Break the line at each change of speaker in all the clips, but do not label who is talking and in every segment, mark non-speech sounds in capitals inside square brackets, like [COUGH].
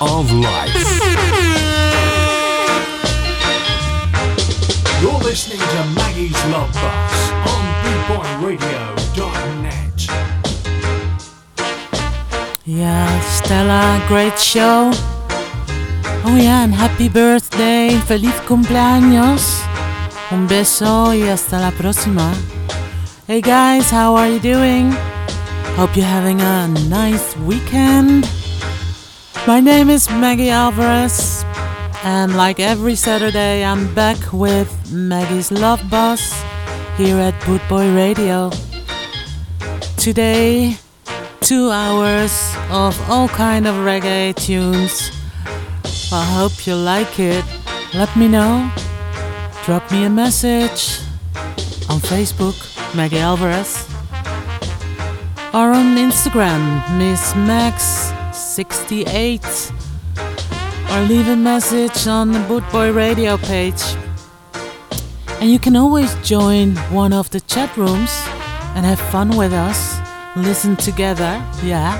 of life. You're listening to Maggie's Love Bus on BootboyRadio.net.
Yeah, Stella, great show. Oh yeah, and happy birthday, feliz cumpleaños. Un beso y hasta la próxima. Hey guys, how are you doing? Hope you're having a nice weekend. My name is Maggie Alvarez, and like every Saturday, I'm back with Maggie's Love Bus here at Bootboy Radio. Today, two hours of all kind of reggae tunes. I hope you like it. Let me know. Drop me a message on Facebook, Maggie Alvarez, or on Instagram, Miss Max68, or leave a message on the Bootboy Radio page. And you can always join one of the chat rooms and have fun with us. Listen together, yeah.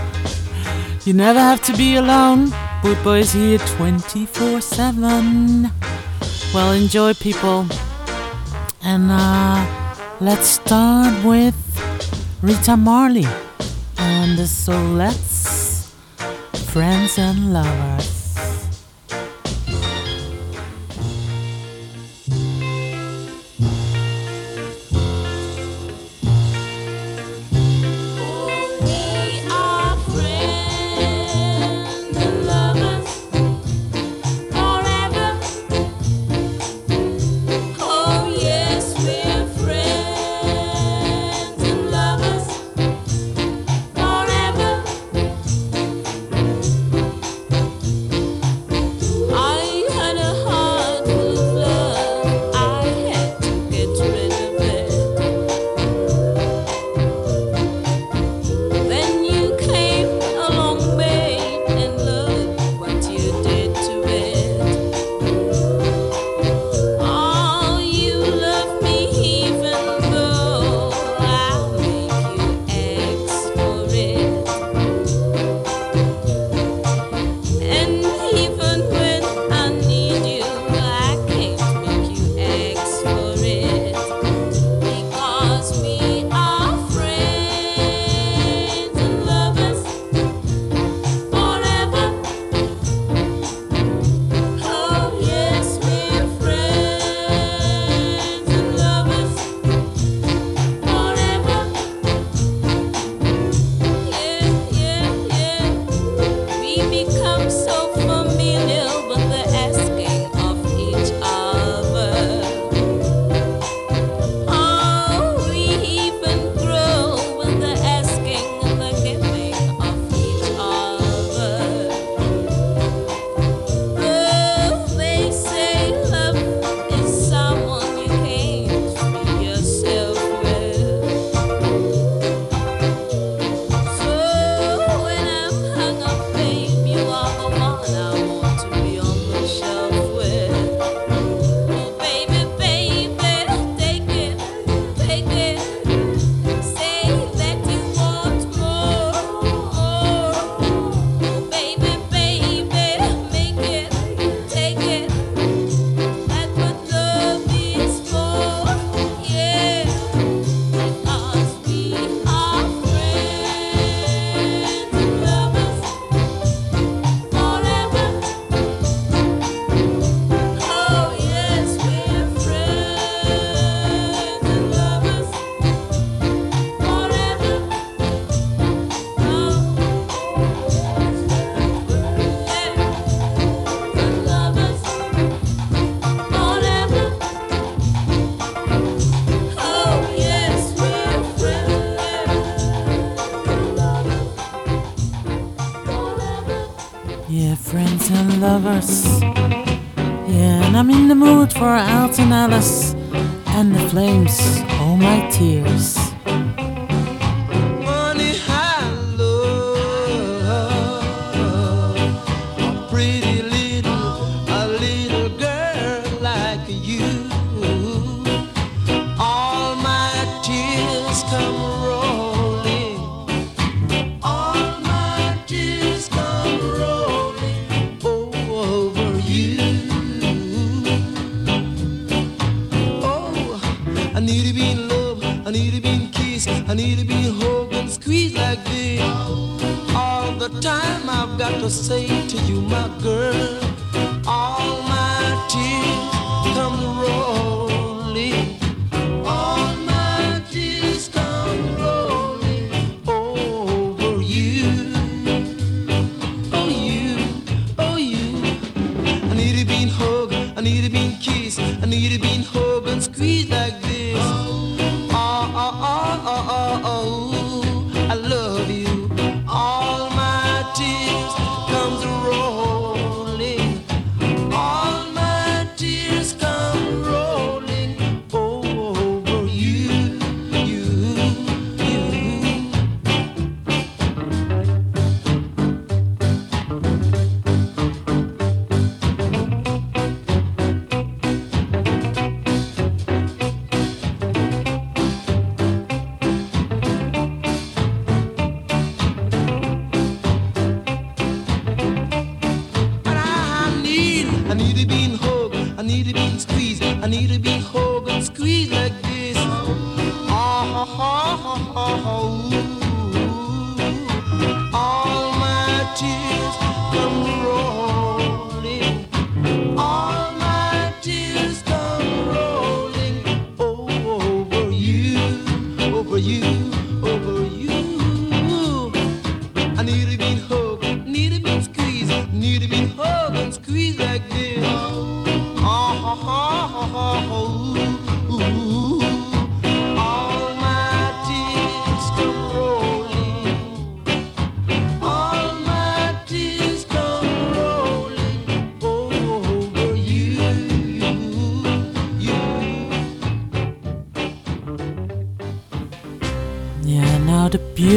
You never have to be alone. Bootboy is here 24 7. Well, enjoy, people. And uh, let's start with Rita Marley and the Soulettes, Friends and Lovers. And the Flames, all my tears.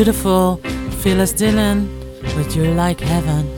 Beautiful Phyllis Dillon with You Like Heaven.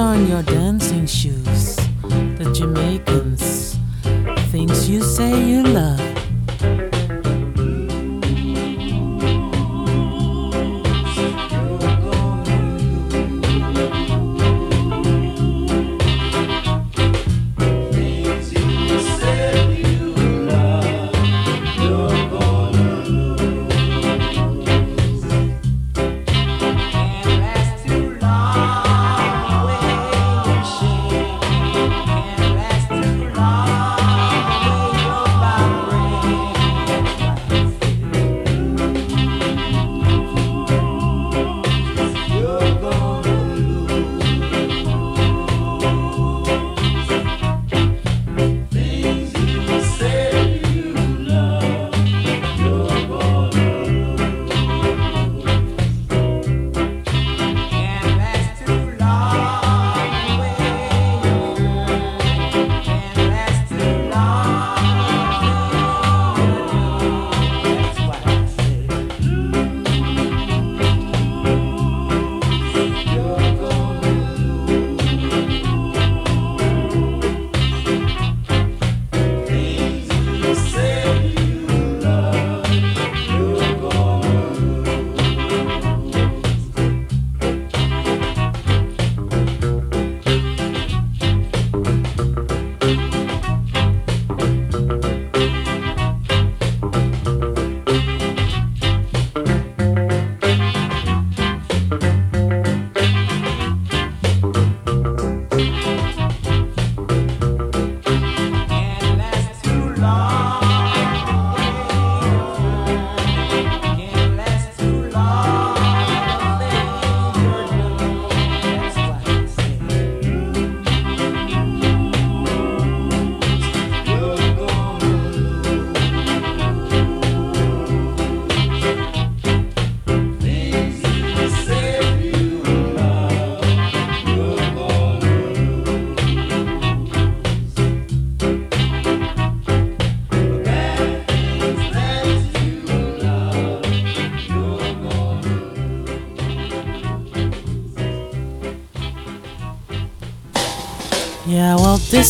On your dancing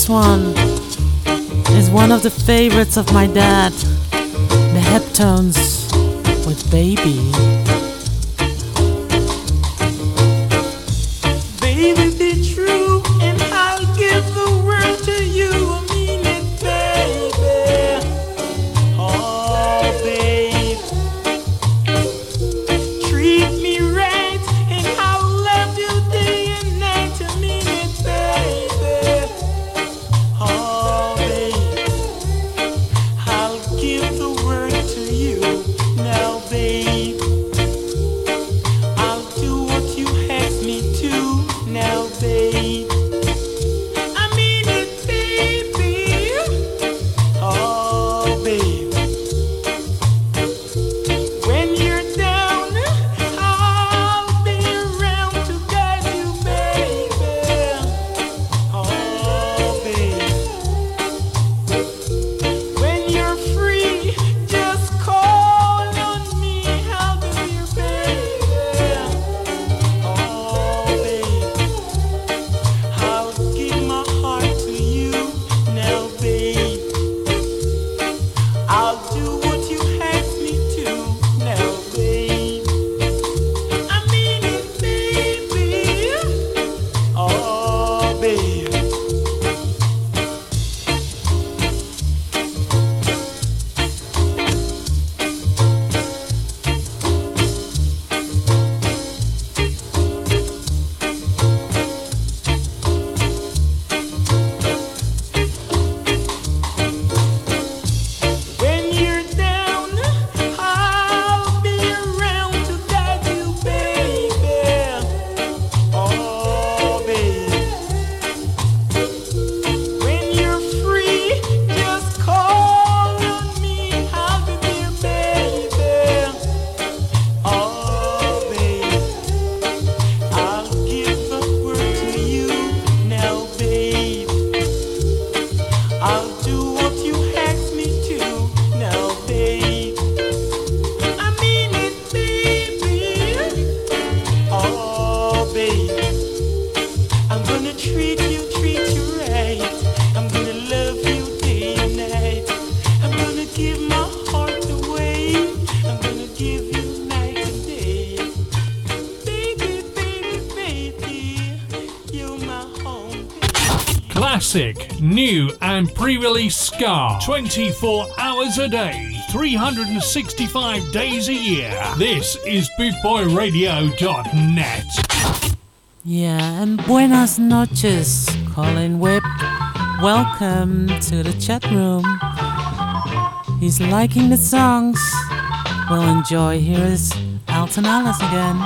this one is one of the favorites of my dad. The Heptones with Baby.
Pre-release 24 hours a day 365 days a year. This is bootboyradio.net
yeah and buenas noches colin whip. Welcome to the chat room. He's liking the songs. We'll enjoy. Here's Alton Ellis again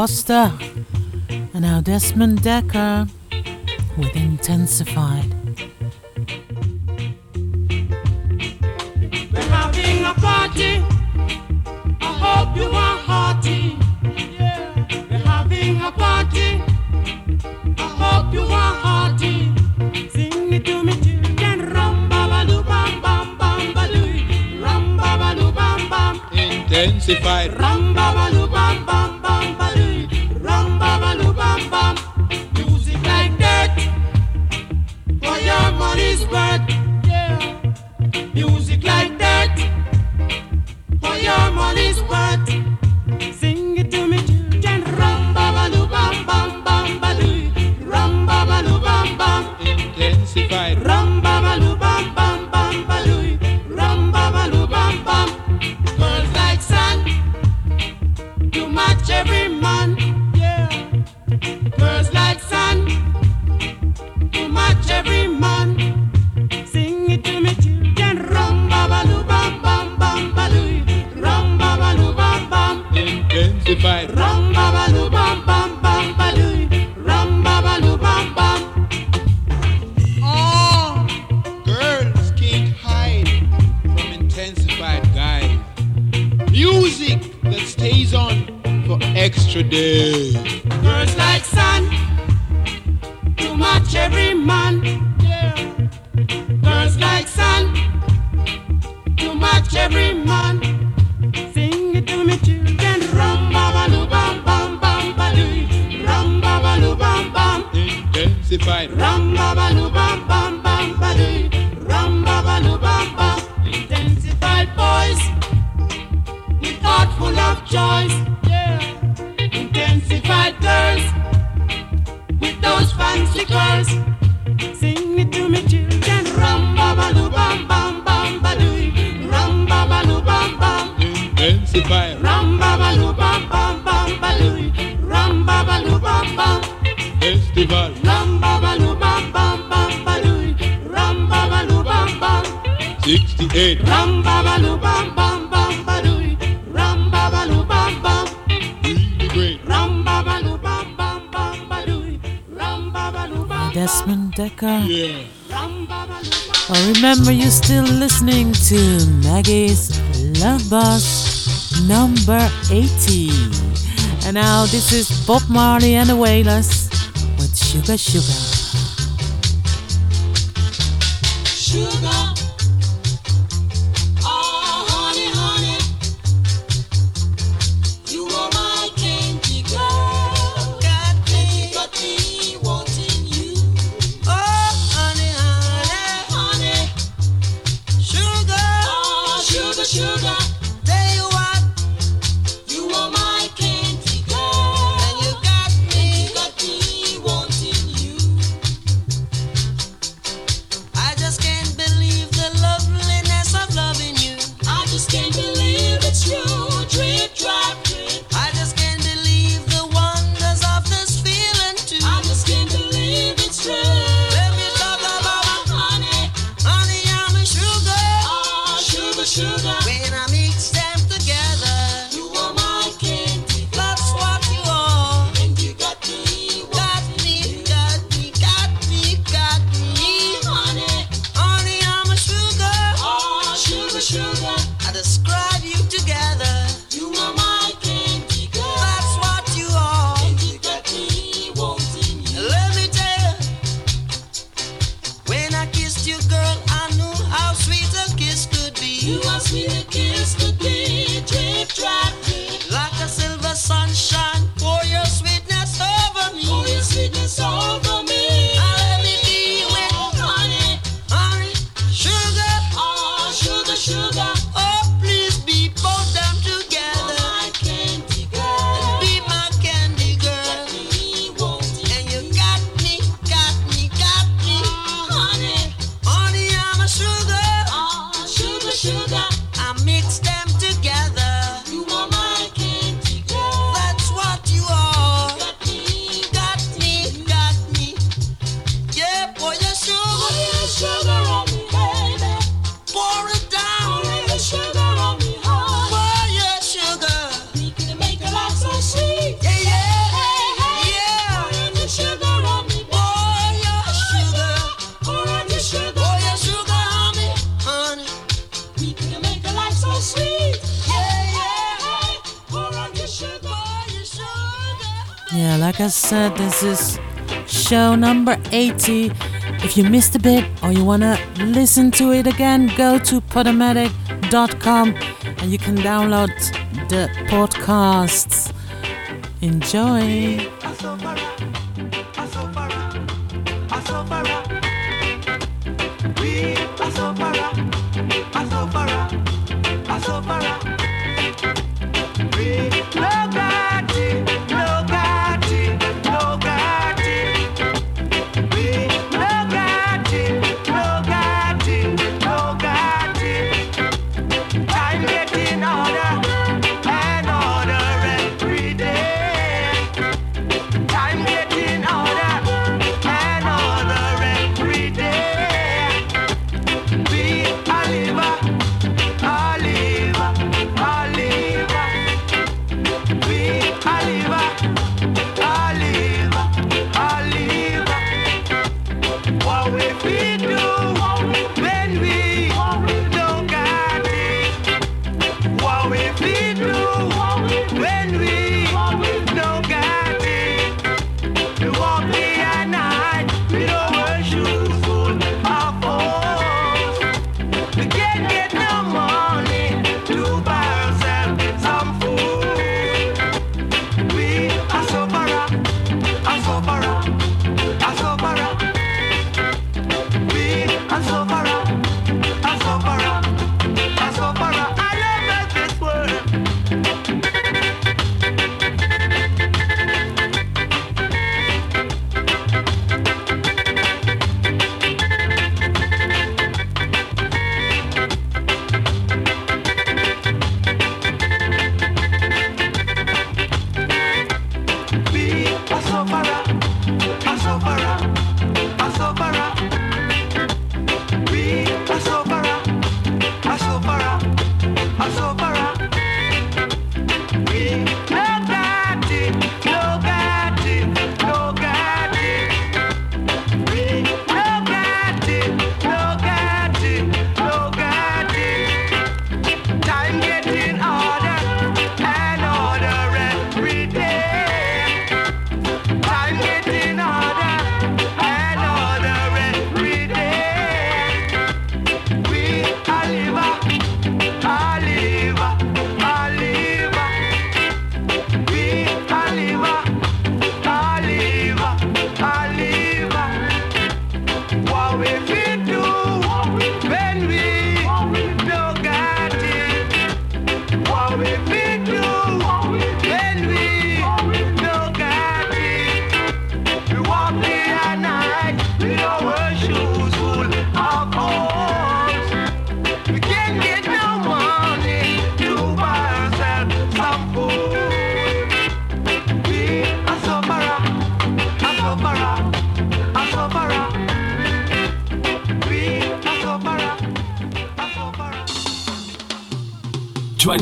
Buster, and now Desmond Dekker with Intensified.
68. Rum babaloo bam bam bam badoo. Rum babaloo bam bam. Really great. Rum babaloo bam bam bam badoo. Rum babaloo bam.
Desmond Dekker.
Yeah.
I remember you still listening to Maggie's Love Bus number 80. And now this is Bob Marley and the Wailers with Sugar Sugar.
80. If you missed a bit or you want to listen to it again, go to podomatic.com and you can download the podcasts. Enjoy!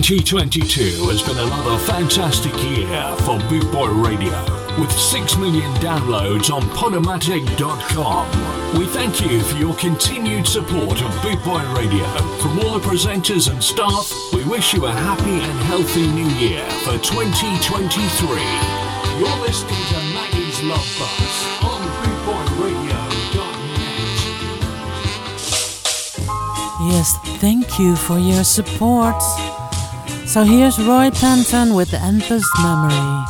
2022 has been another fantastic year for Bootboy Radio, with 6 million downloads on Podomatic.com. We thank you for your continued support of Bootboy Radio. From all the presenters and staff, we wish you a happy and healthy new year for 2023. You're listening to Maggie's Love Bus on BootboyRadio.net.
Yes, thank you for your support. So here's Roy Panton with the Endless Memory.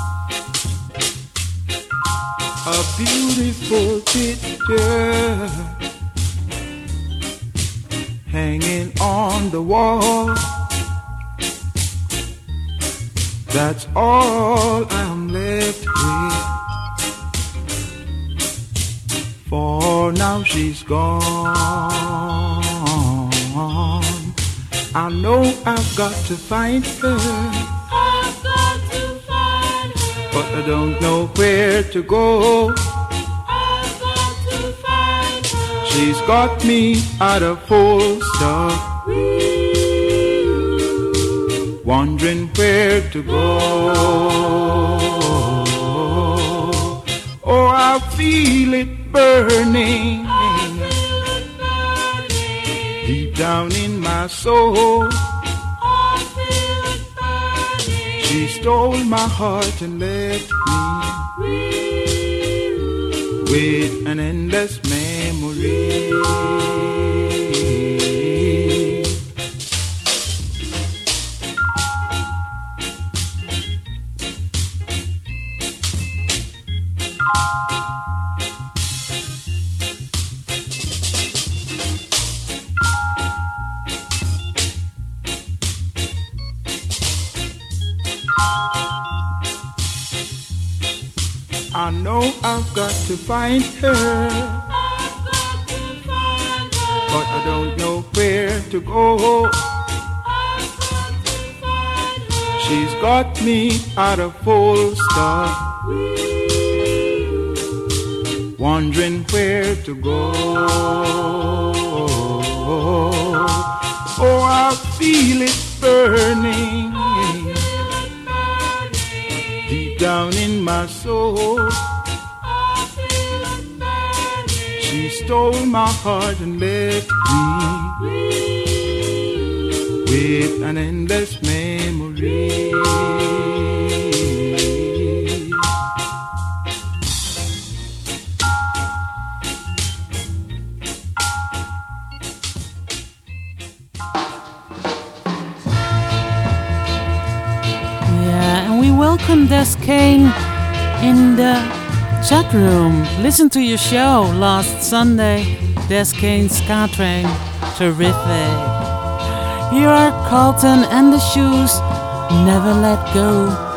a beautiful picture hanging on the wall. That's all I'm left with. For now she's gone. Know I've got to find her. I've got to find her. But I don't know where to go. I've got to find her. She's got me at a full stop. Wondering where to go. Oh, I feel it burning down in my soul. I feel it burning. She stole my heart and left me with an endless memory. Find her, but I don't know where to go. She's got me at a full stop, wondering where to go. Oh, I feel it burning deep down in my soul. Stole my heart and left me with an endless memory.
Yeah, and we welcome Des Kane in the chat room. Listen to your show last Sunday, Des Kane Ska Train. Terrific. Here are Carlton and the Shoes. Never let go.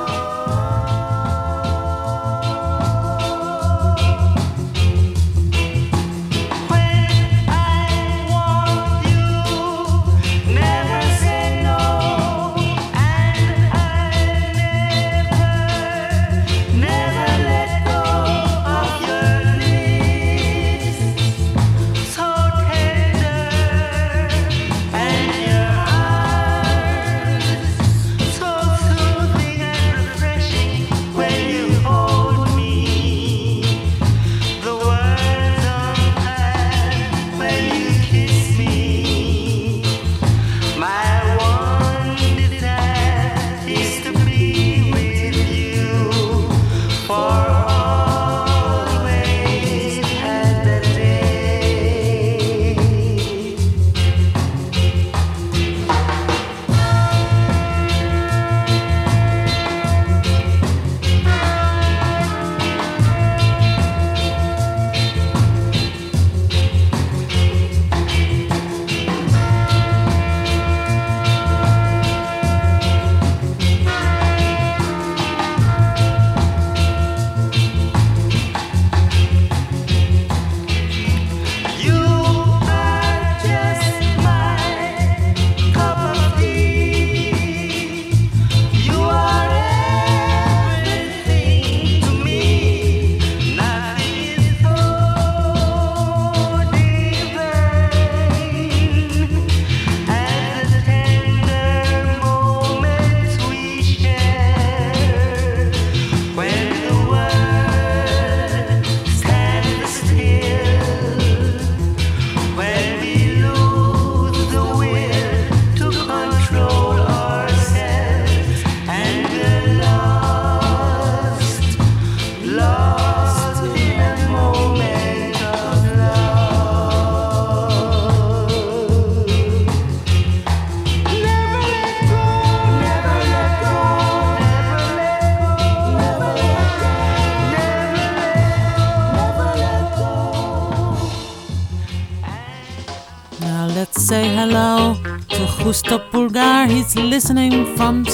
Listening from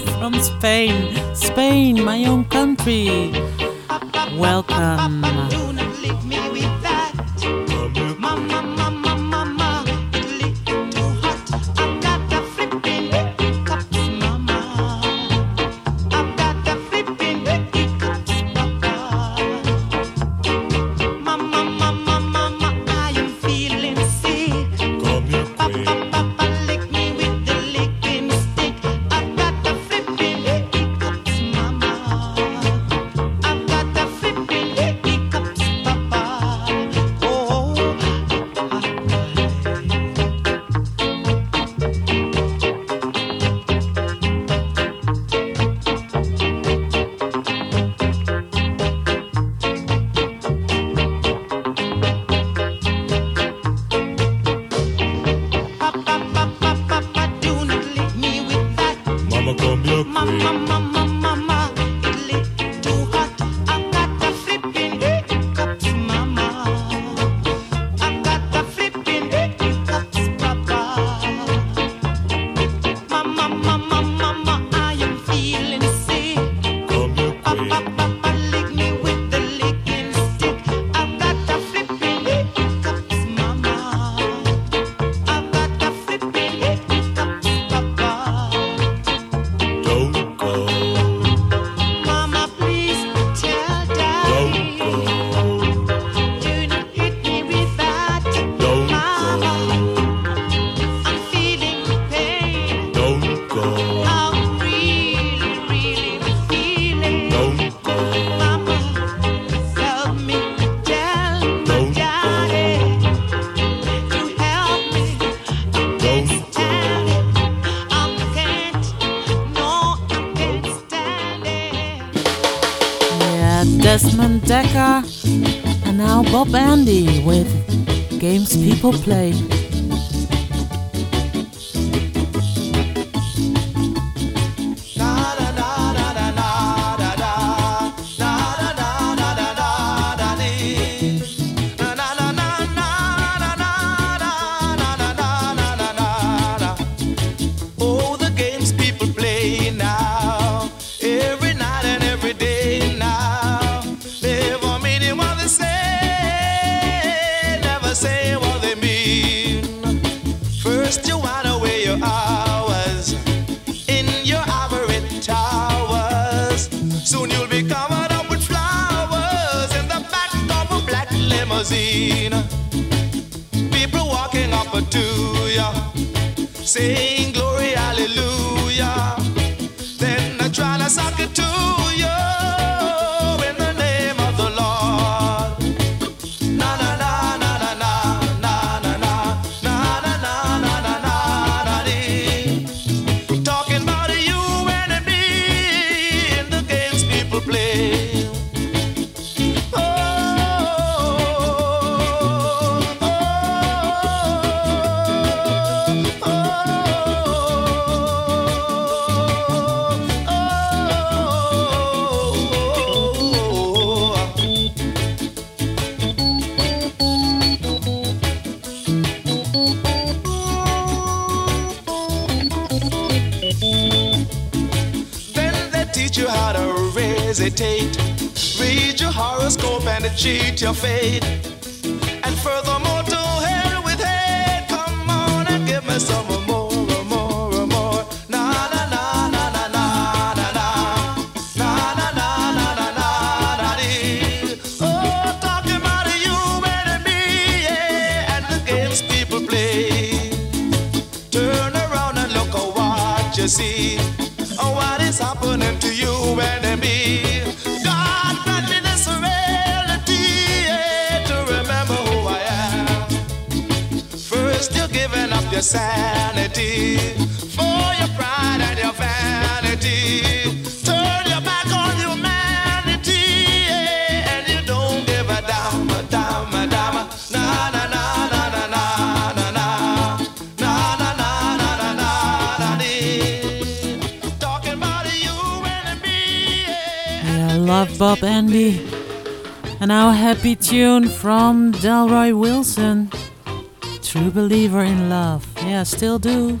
from Spain, Spain, my own country. Welcome. Triple Play. fade. tune from Delroy Wilson,
True Believer in Love. Yeah, still do.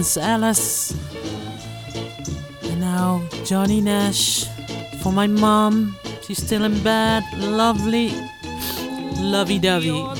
Prince Alice. And now Johnny Nash for my mom. She's still in bed. Lovely. Lovey dovey.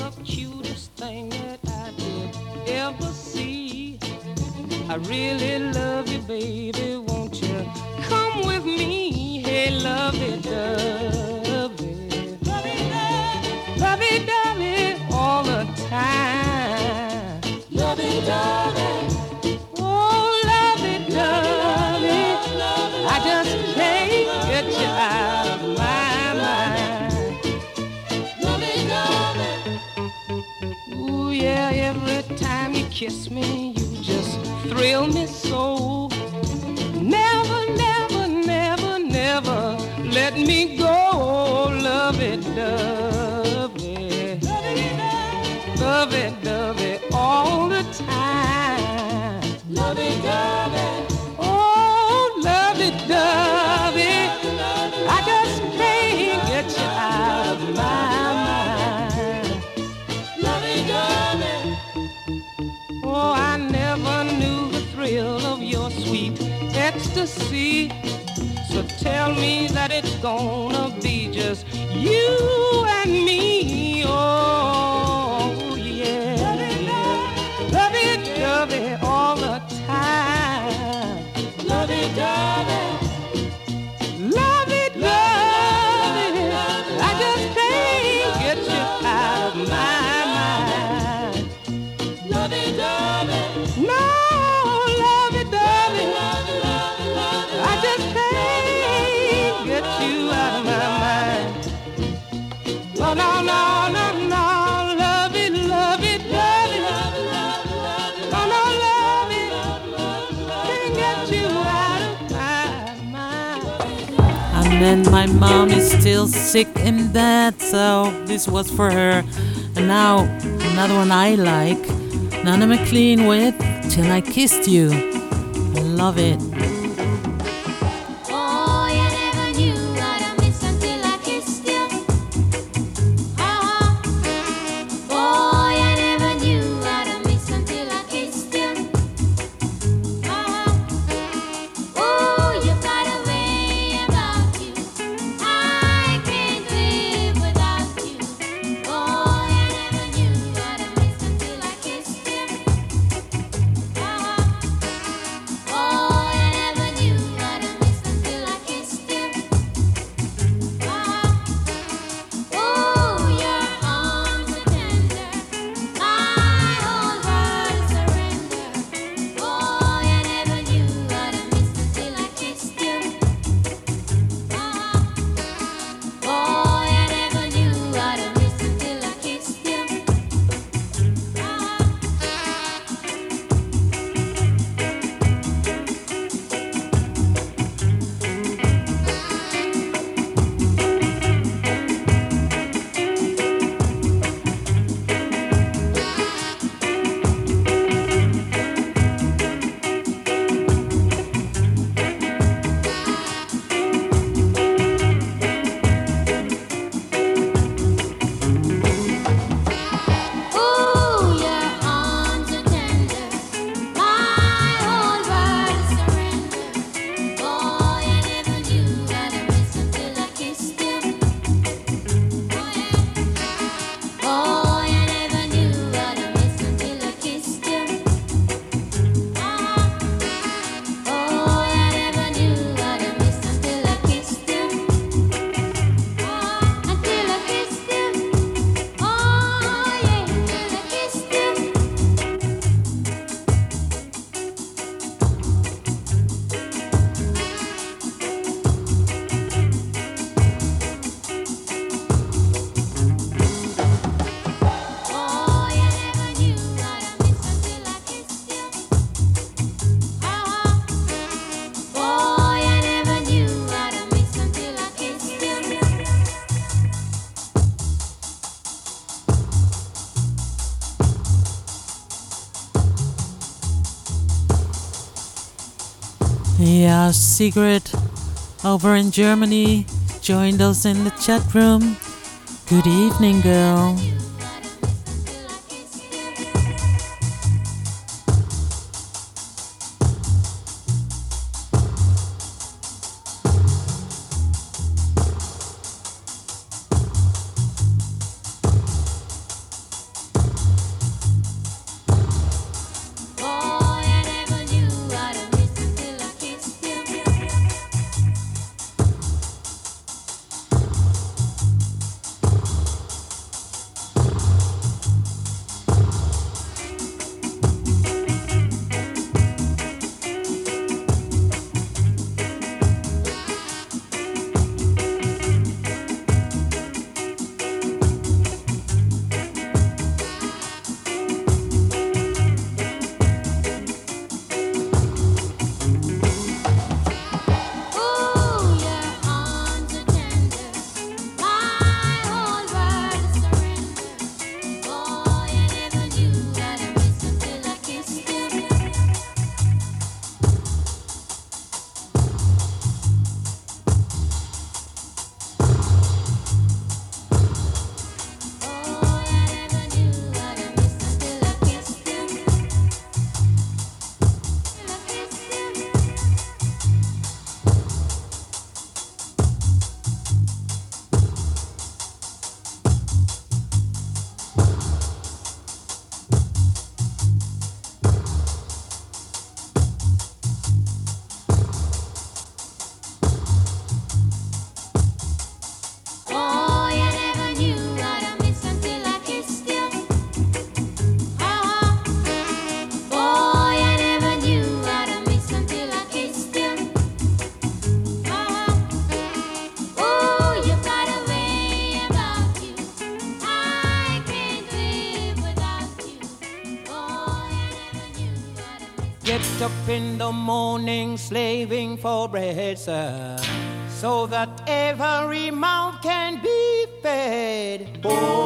Kissed You. Love it.
Yeah,
uh, Secret over in Germany. Join us in the chat room. Good evening, girl.
the morning slaving for bread, sir, so that every mouth can be fed. Oh.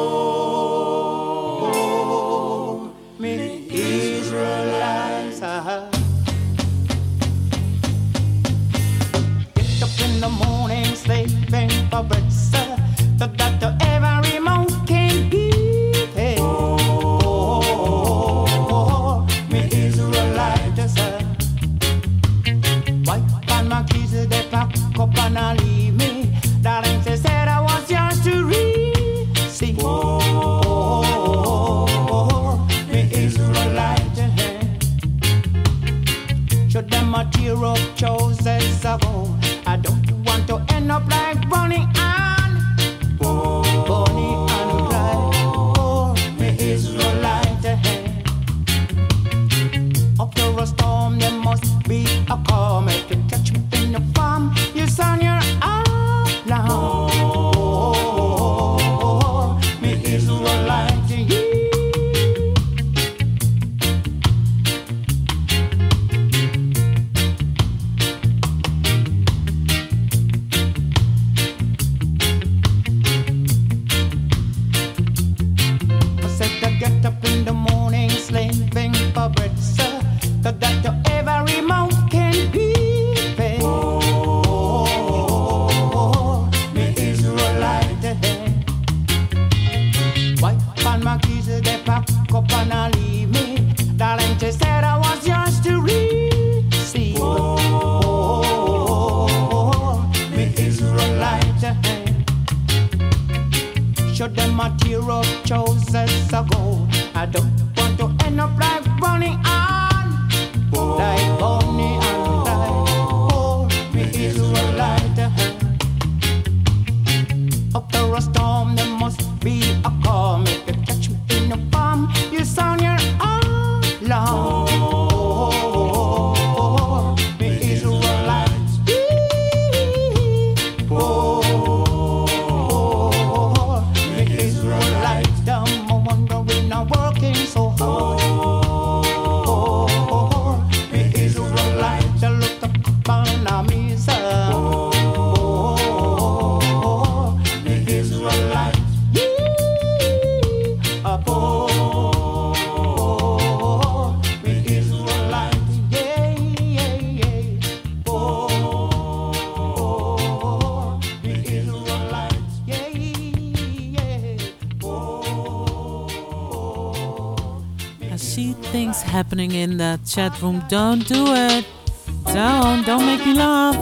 things happening in that chat room. Don't do it. Don't. Don't make me laugh.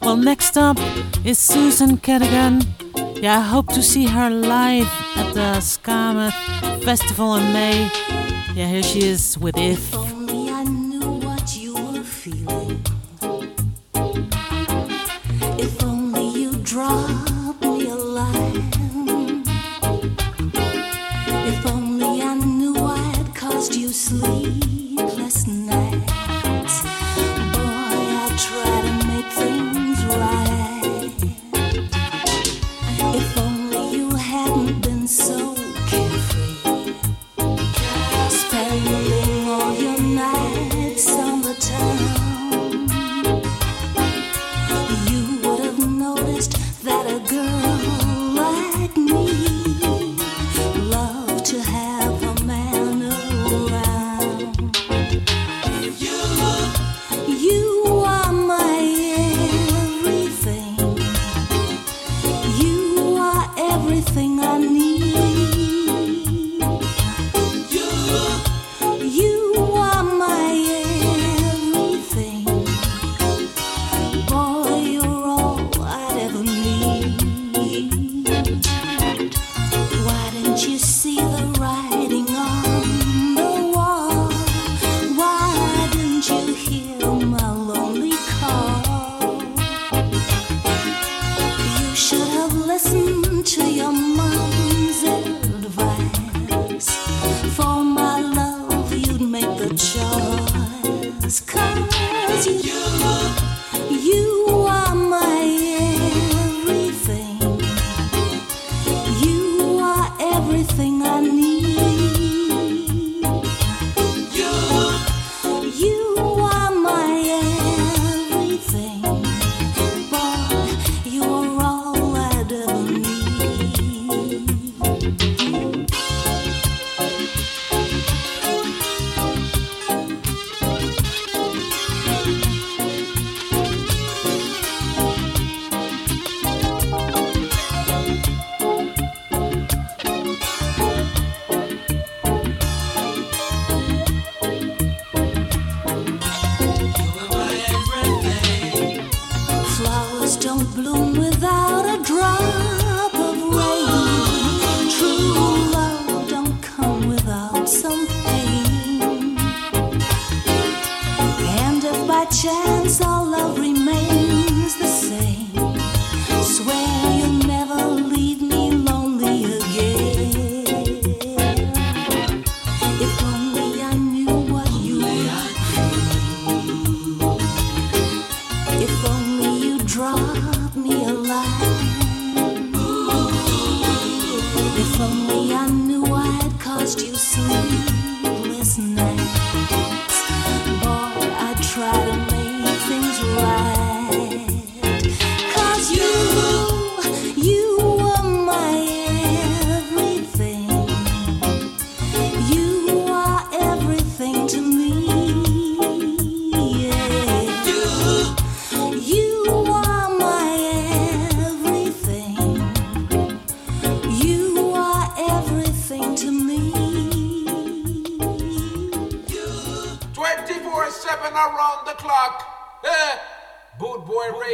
Well, next up is Susan Cadogan. Yeah, I hope to see her live at the Skamouth Festival in May. Yeah, here she is with If.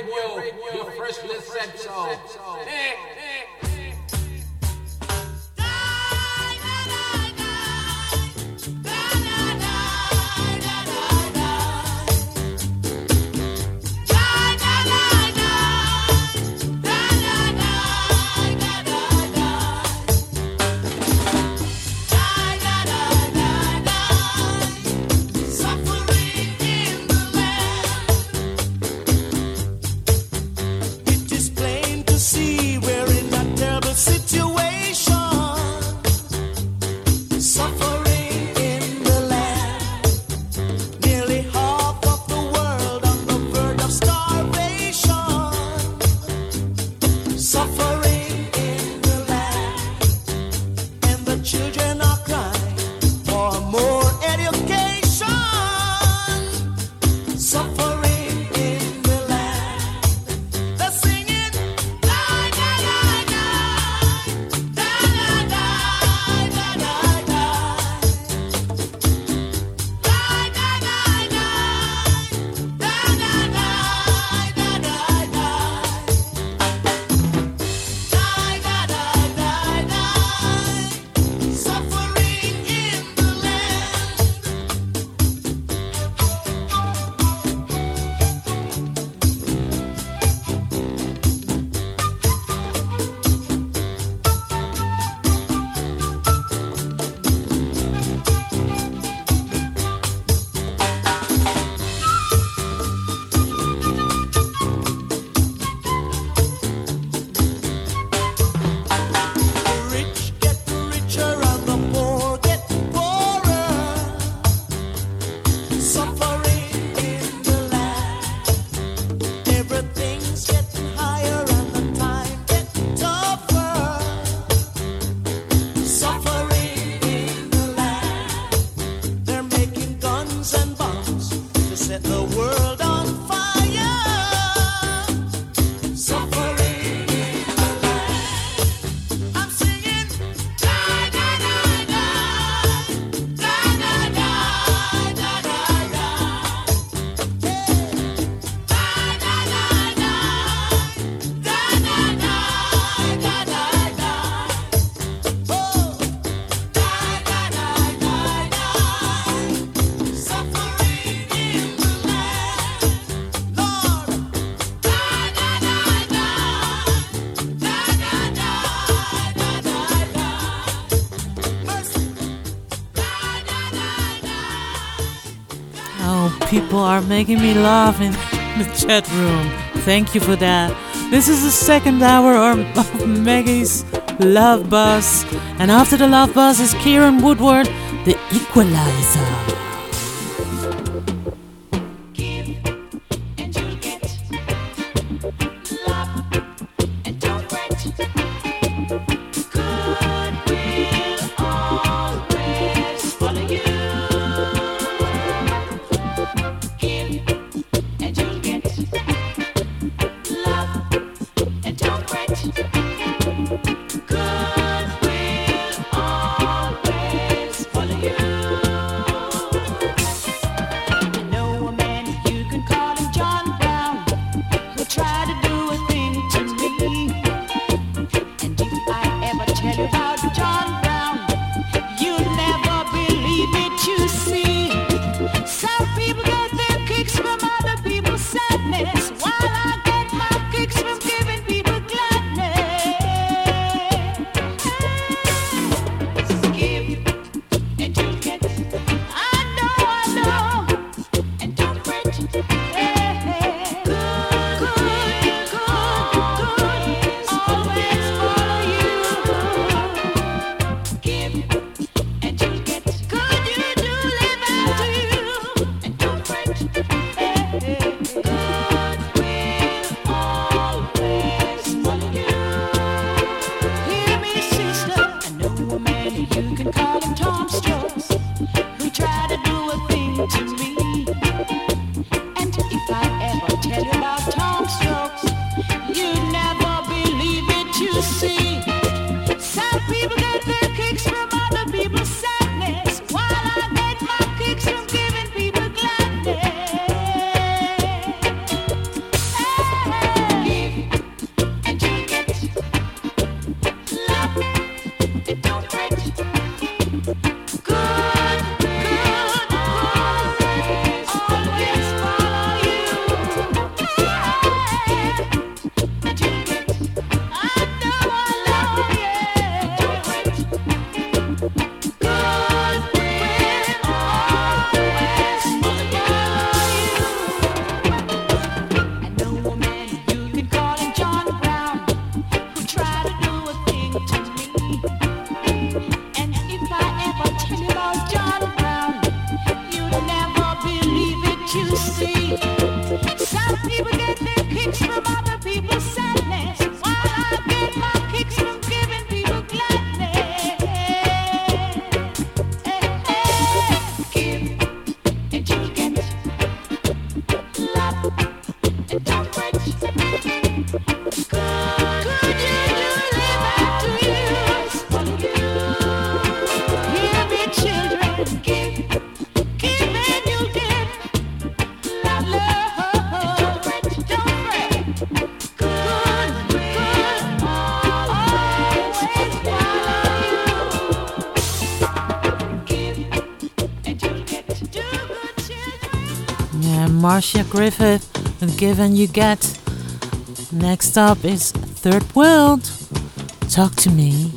Radio, your first so
people are making me laugh in the chat room. Thank you for that. This is the second hour of Maggie's Love Bus. And after the Love Bus is Kieran Woodward, the equalizer.
Marcia Griffith with given You Get. Next up is Third World. Talk to me.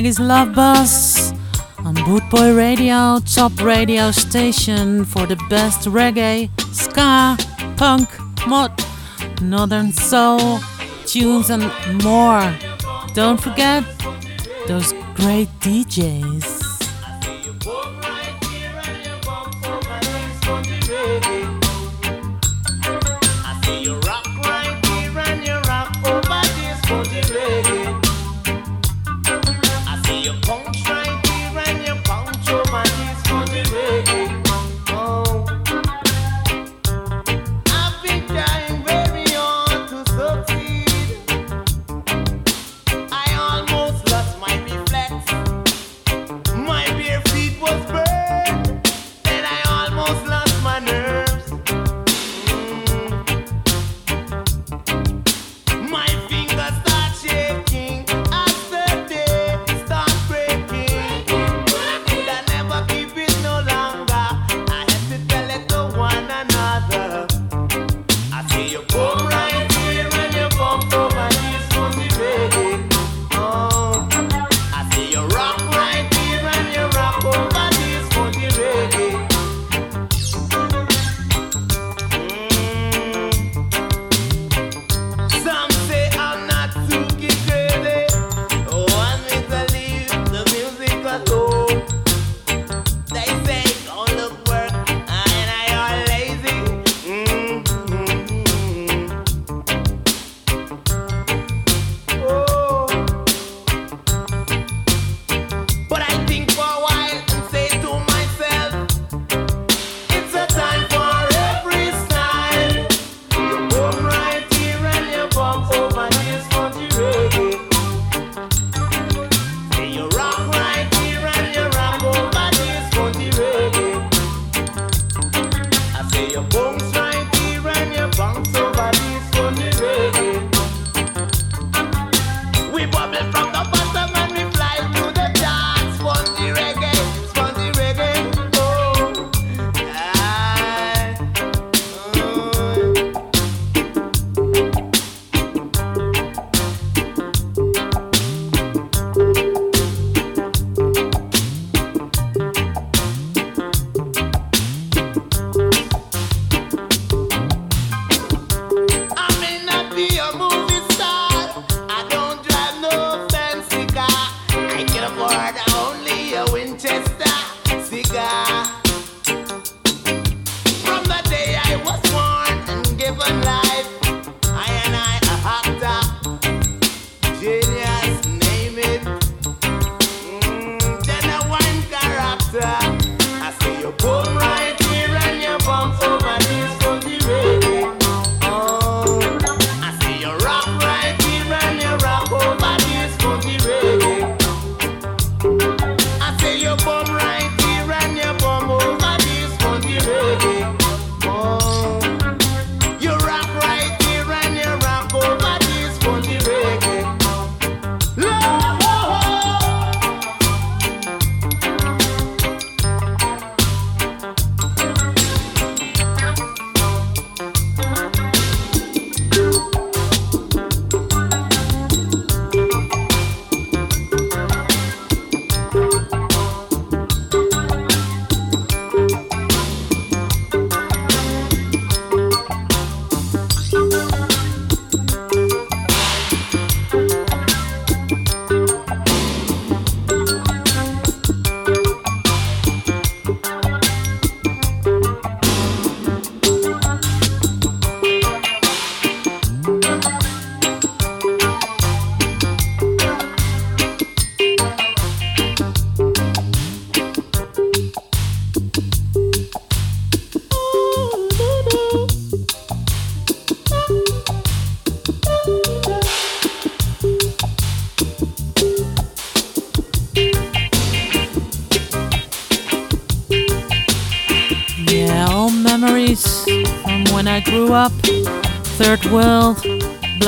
Maggie's Love Bus on Bootboy Radio, top radio station for the best reggae, ska, punk, mod, northern soul, tunes, and more. Don't forget those great DJs.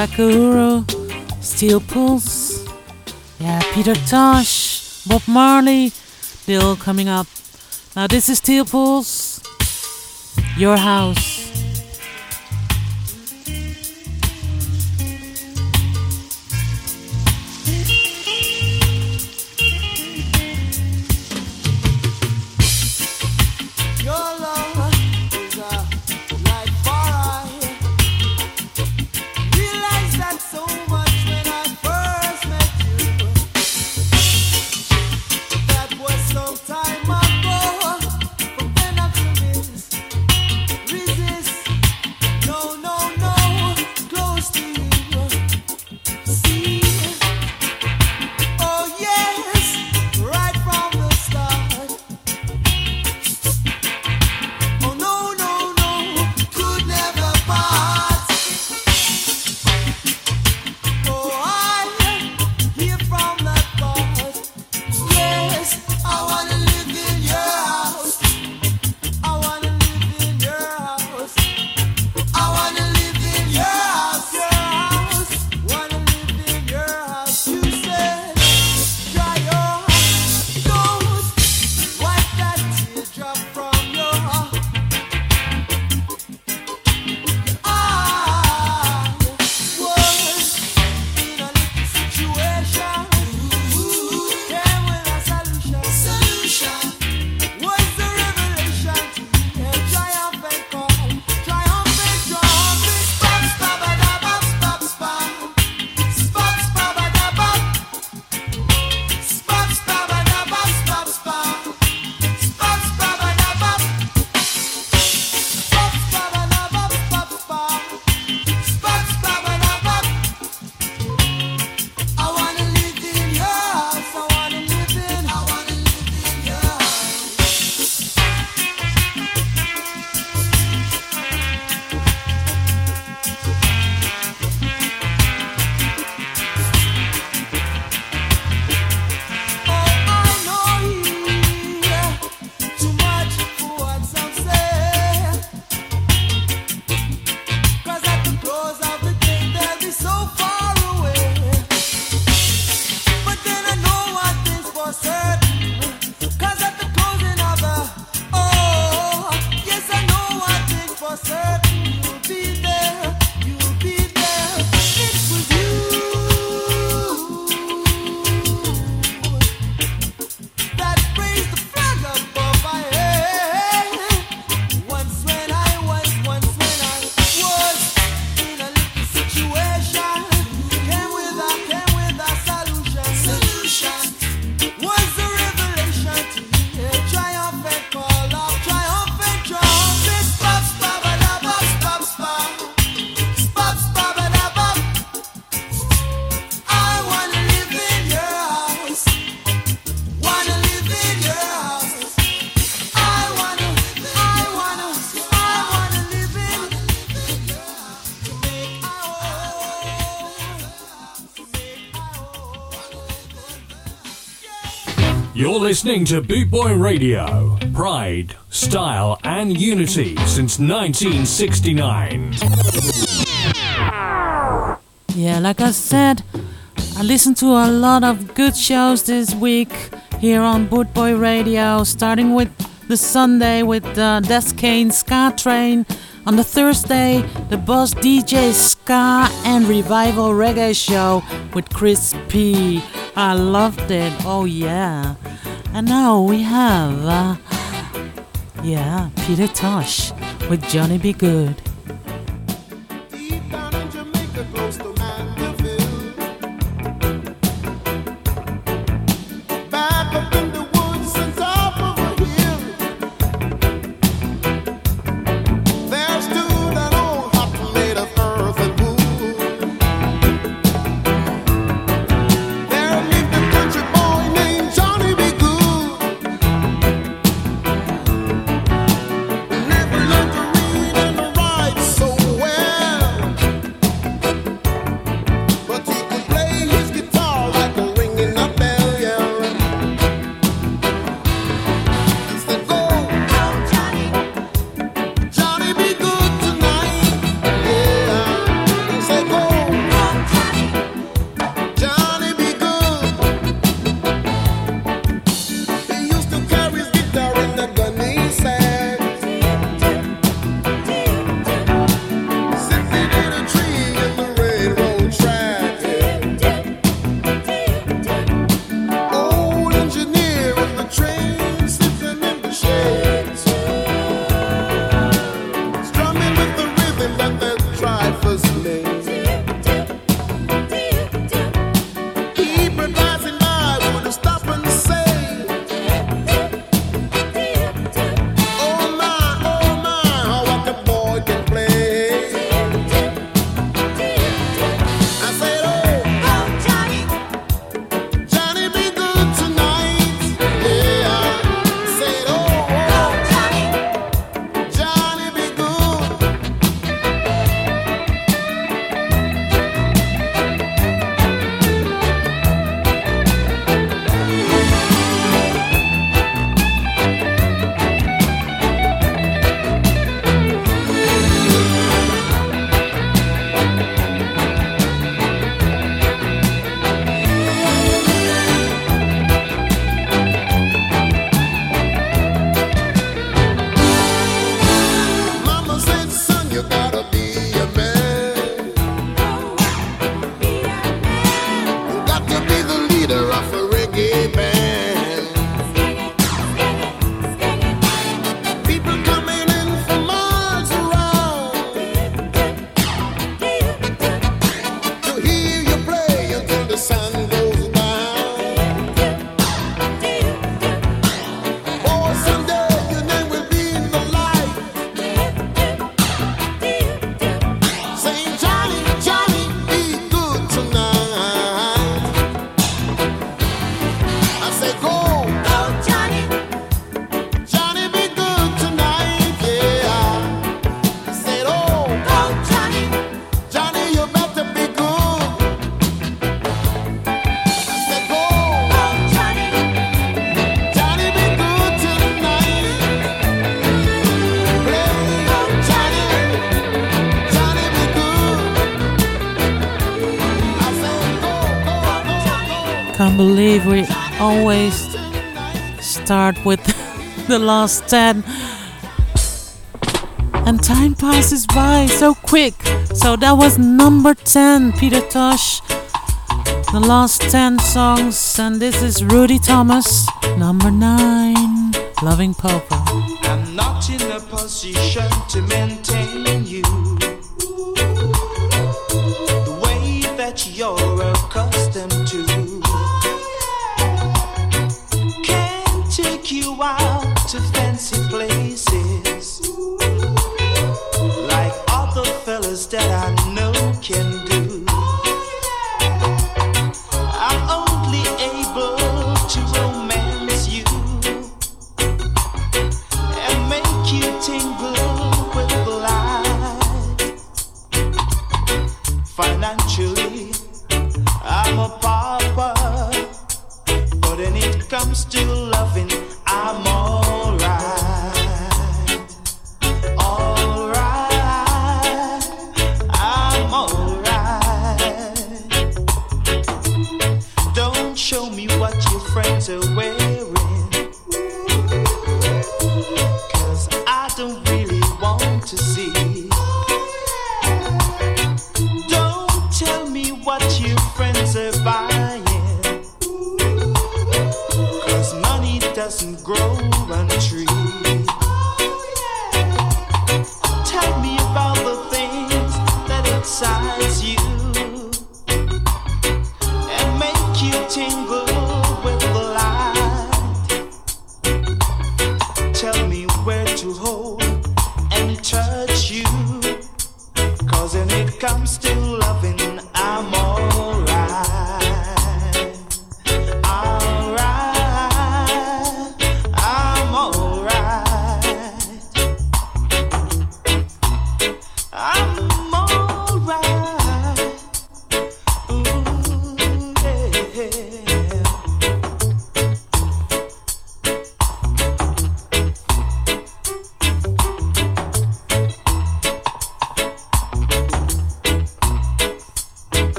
Sakura, Steel Pulse, yeah, Peter Tosh, Bob Marley, they're all coming up. Now this is Steel Pulse,
your house.
listening to Bootboy Radio. Pride, style, and unity since 1969.
Yeah, like I said, I listened to a lot of good shows this week here on Bootboy Radio, starting with the Sunday with uh, Descane Ska Train on the Thursday, the Boss DJ Ska and Revival Reggae Show with Chris P. I loved it, oh yeah. And now we have, uh, yeah, Peter Tosh with Johnny
B.
Goode. always start with [LAUGHS] the last 10. And time passes by so quick. So that was number 10, Peter Tosh. The last 10 songs. And this is Ruddy Thomas, number 9, Loving Pauper.
I'm not in a position to
mend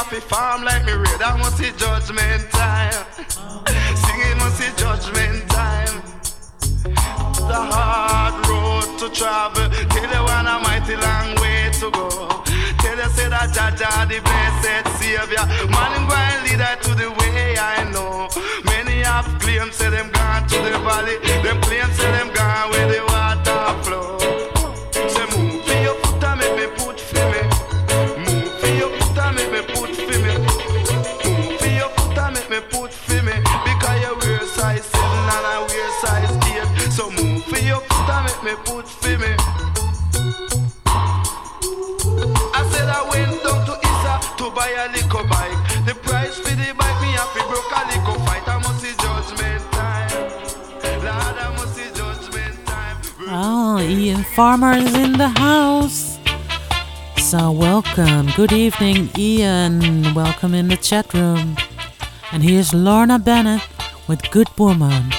Happy farm like me red. I must see judgment time. Singing must see judgment time. The hard road to travel. Tell you one a mighty long way to go. Tell you say that Jaja the blessed savior. Man him and lead her to the way I know. Many have claimed say them gone to the valley. Them claims say them gone
farmers in the house.
So, welcome. Good evening, Ian. Welcome in the chat room. And here's Lorna Bennett with Good Woman.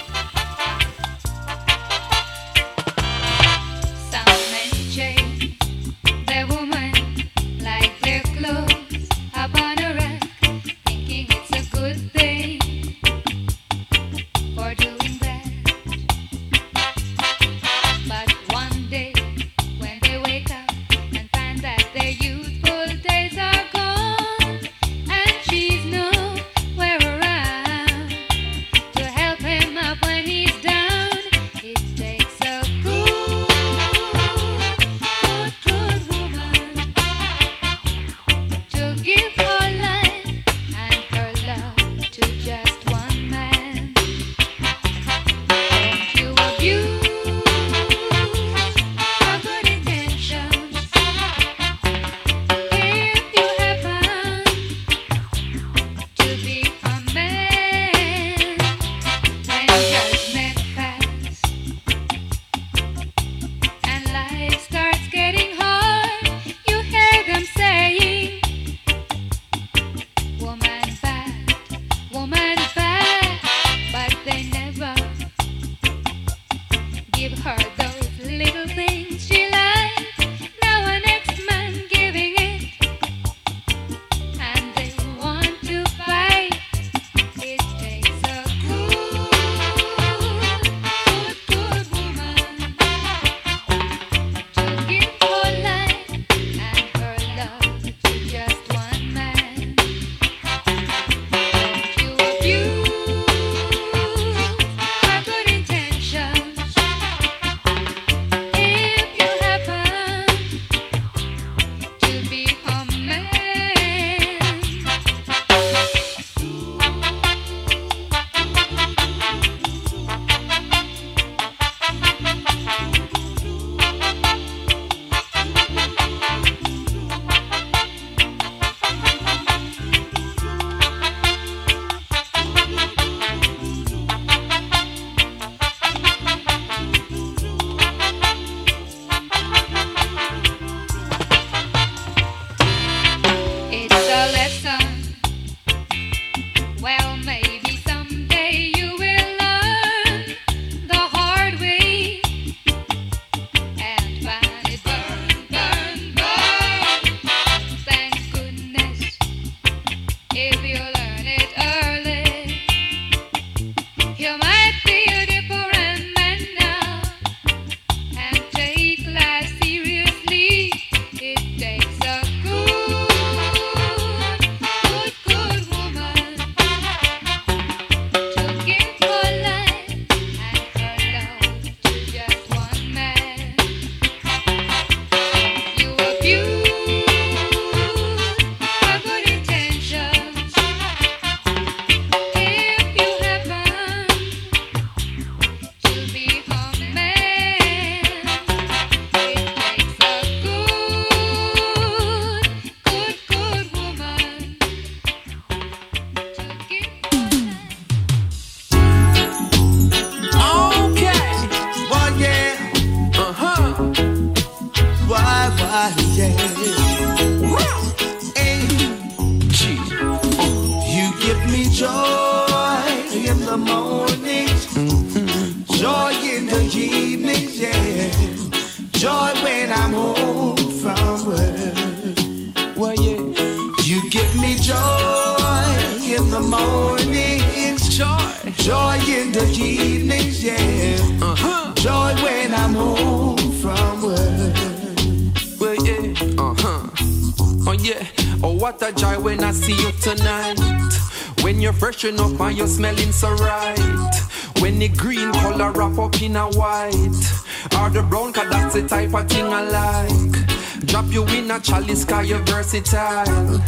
in
a white or the brown, cause that's the type of thing I like. Drop you in a chalice, cause you're versatile.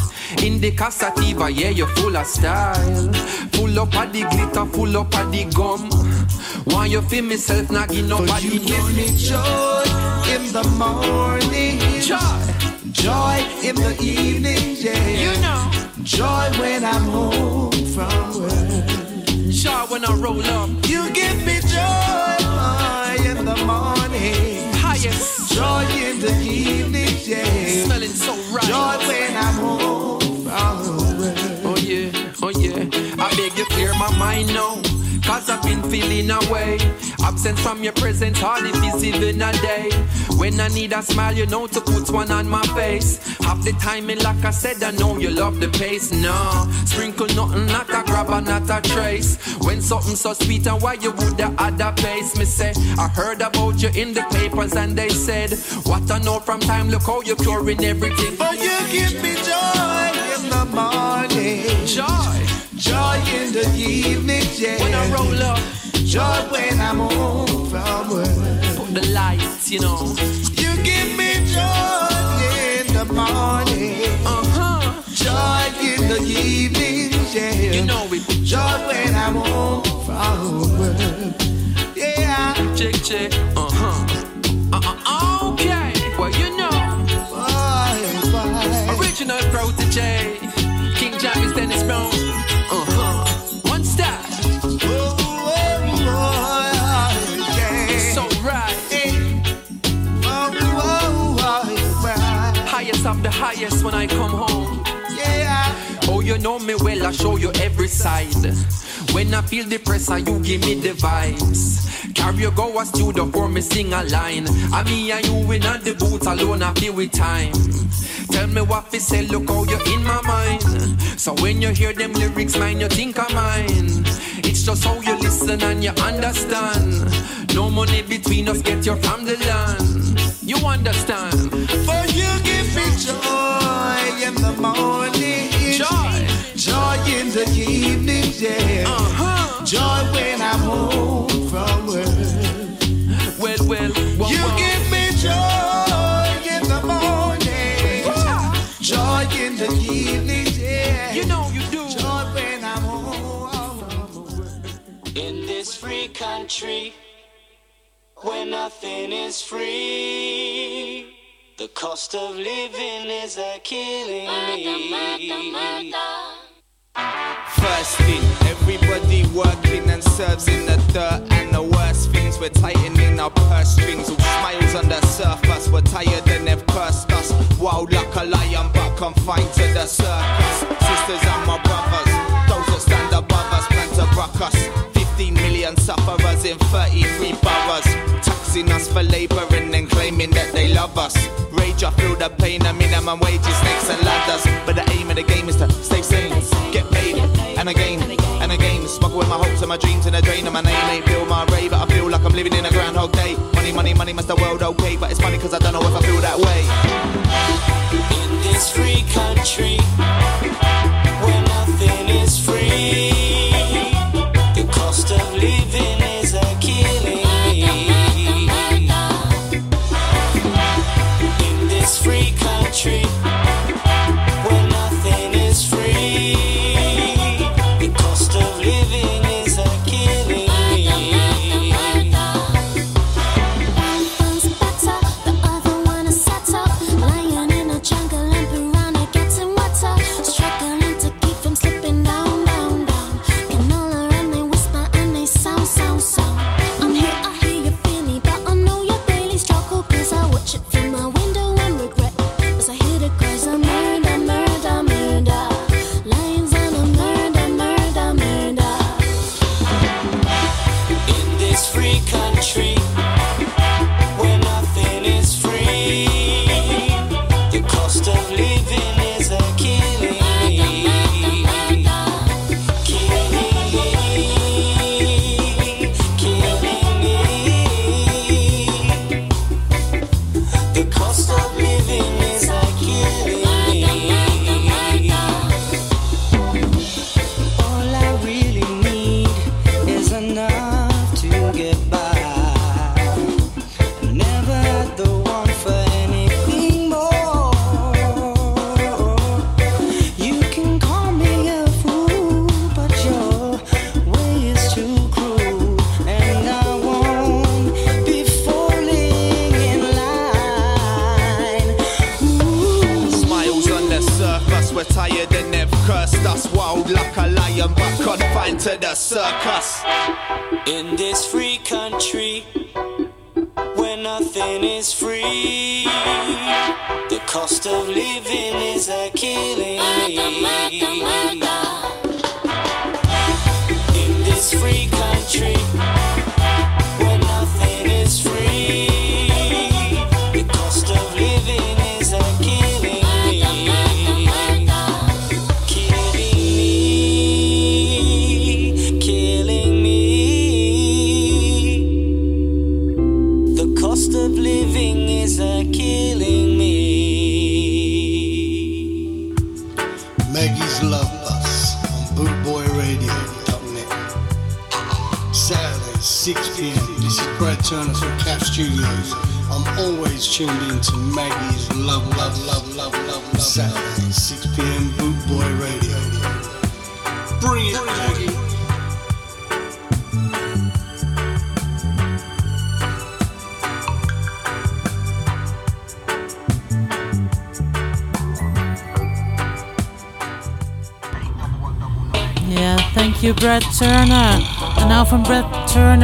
In the casativa, yeah, you're full of style. Full up of the glitter, full up of the gum. Why you feel myself, not give nobody
you give me joy in the morning. Joy. Joy in the evening, yeah. You know. Joy when I'm home from work.
Joy when I roll up.
You give me the evening, yeah. Smelling
so right.
Joy when I'm home. Oh yeah,
oh yeah. I beg you clear my mind now. Cause I've been feeling away Absent from your presence, hardly visible in a day. When I need a smile, you know to put one on my face. Half the time, and like I said, I know you love the pace. No, sprinkle nothing, not a grabber, not a trace. When something so sweet, and why you would the other pace? Me say, I heard about you in the papers, and they said, What I know from time, look how you're curing everything.
Oh, you give me joy in the morning.
Joy.
Joy in the evening, yeah.
When I roll up.
Joy when I'm home from work.
Put the lights, you know.
You give me joy in the morning.
Uh-huh.
Joy in the evening, yeah.
You know it.
Joy when I'm home from work. Yeah.
Check, check. Uh-huh. Uh-uh. Okay. Well, you know.
Why, why?
Original protege. King James Dennis Brown. Of the highest when I come home.
Yeah.
Oh, you know me well, I show you every side. When I feel the pressure, you give me the vibes. Carry your go a studio for me sing a line. I me and you in at the booth alone, I feel with time. Tell me what fi say, look how you in my mind. So when you hear them lyrics, mind you think of mine. It's just how you listen and you understand. No money between us, get your from the land. You understand?
For you joy in the morning.
Joy.
Joy in the evening, yeah.
Uh-huh.
Joy when I'm home from work.
Well, well, well,
You
well.
give me joy in the morning. Joy in the evening, yeah.
You know you do.
Joy when I'm home from work.
In this free country where nothing is free, the cost of living is a killing me.
First thing, everybody working and serves in the dirt. And the worst things, we're tightening our purse strings. All smiles on the surface, we're tired and they've cursed us. Wild like a lion, but confined to the circus. Sisters and my brothers, those that stand above us, plan to rock us. 15 million sufferers in 33 boroughs. Taxing us for labour and claiming that they love us. Rage, I feel the pain, a minimum wages, snakes and ladders. But the aim of the game is to stay sane, get paid, and again, and again. Smuggle with my hopes and my dreams in a drain, and my name ain't Bill Murray, but I feel like I'm living in a groundhog day. Money, money, money, makes the world okay, but it's funny cause I don't know if I feel that way.
In this free country where nothing is free,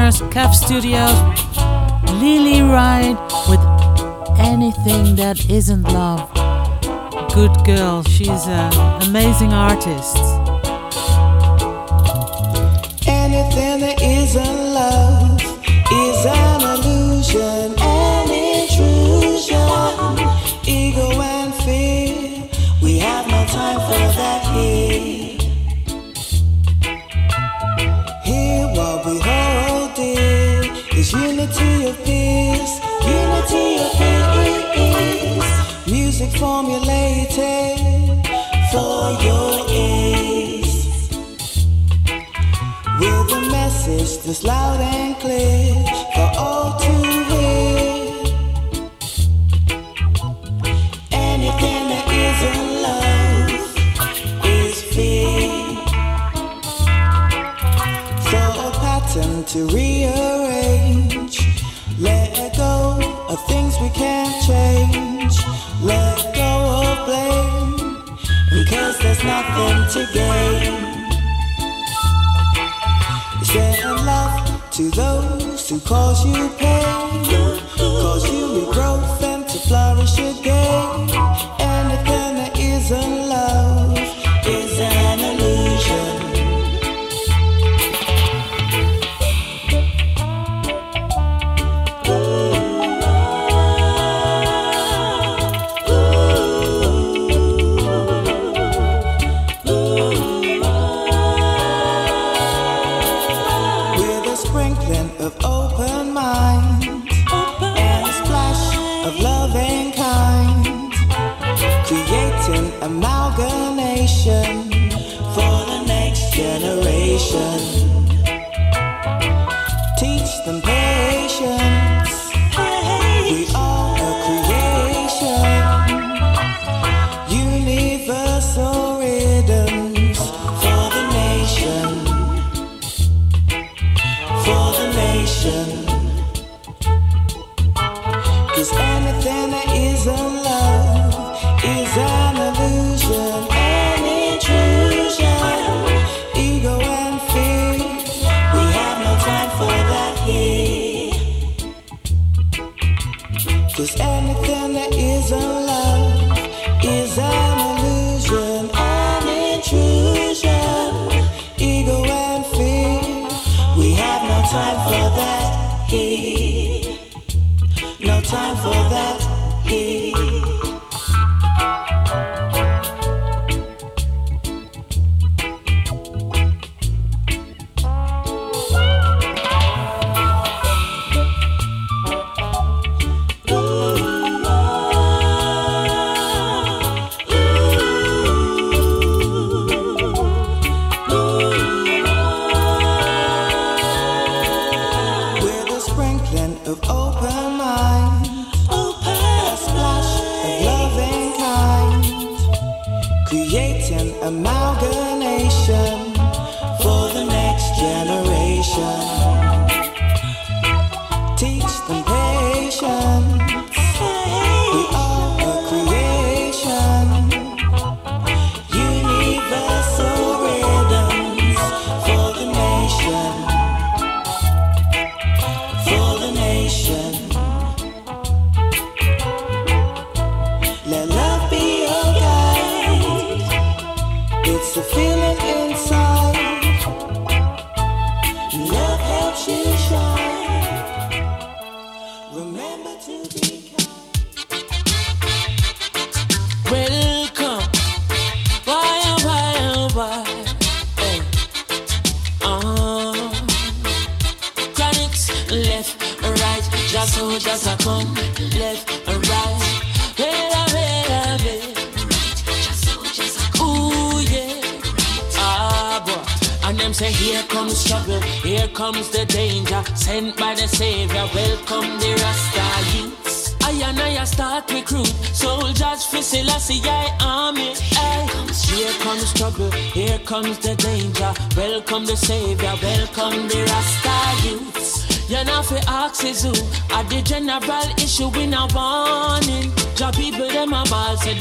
Mars Cuff Studios,
Lily Ride with anything that isn't love. Good girl, she's an amazing artist.
formulated.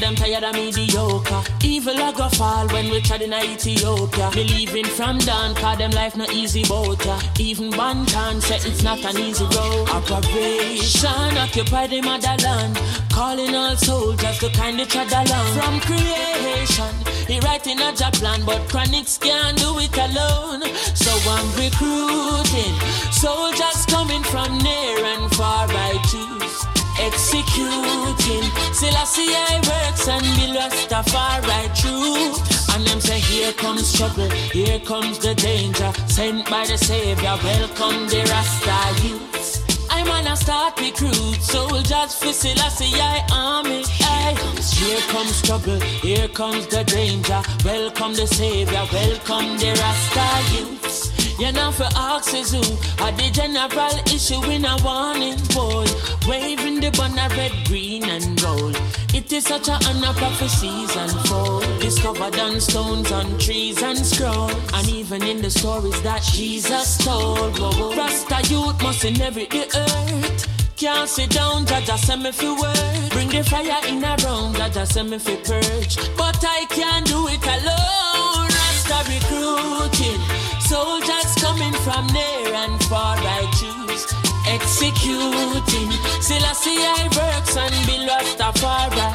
Them tired of mediocre. Evil a go fall when we tried in Ethiopia. Me leaving from down Cause them life no easy boat Even Banton said it's not an easy road. Operation occupy the motherland. Calling all soldiers to kind of tread along From creation He writing a job plan But Chronixx can't do it alone. So I'm recruiting Soldiers coming from near and far I choose Executing. Selassie I works and be Rastafari true. And them say here comes trouble Here comes the danger. Sent by the Savior Welcome the Rasta youths. I'm on a start recruit Soldiers for Selassie I army Aye. Here comes trouble Here comes the danger. Welcome the Savior Welcome the Rasta youths you know for is who At the general issue in a warning boy. Waving the banner red, green and gold. It is such a honor prophecies unfold Discovered on stones, on trees and scroll. And even in the stories that Jesus told. Rasta youth must inherit the earth. Can't sit down, Jah Jah send me fi work Bring the fire in a round, Jah Jah send me fi purge. But I can't do it alone. Rasta recruiting Soldiers coming from near and far I choose Executing. Selassie I works and be lost Rastafari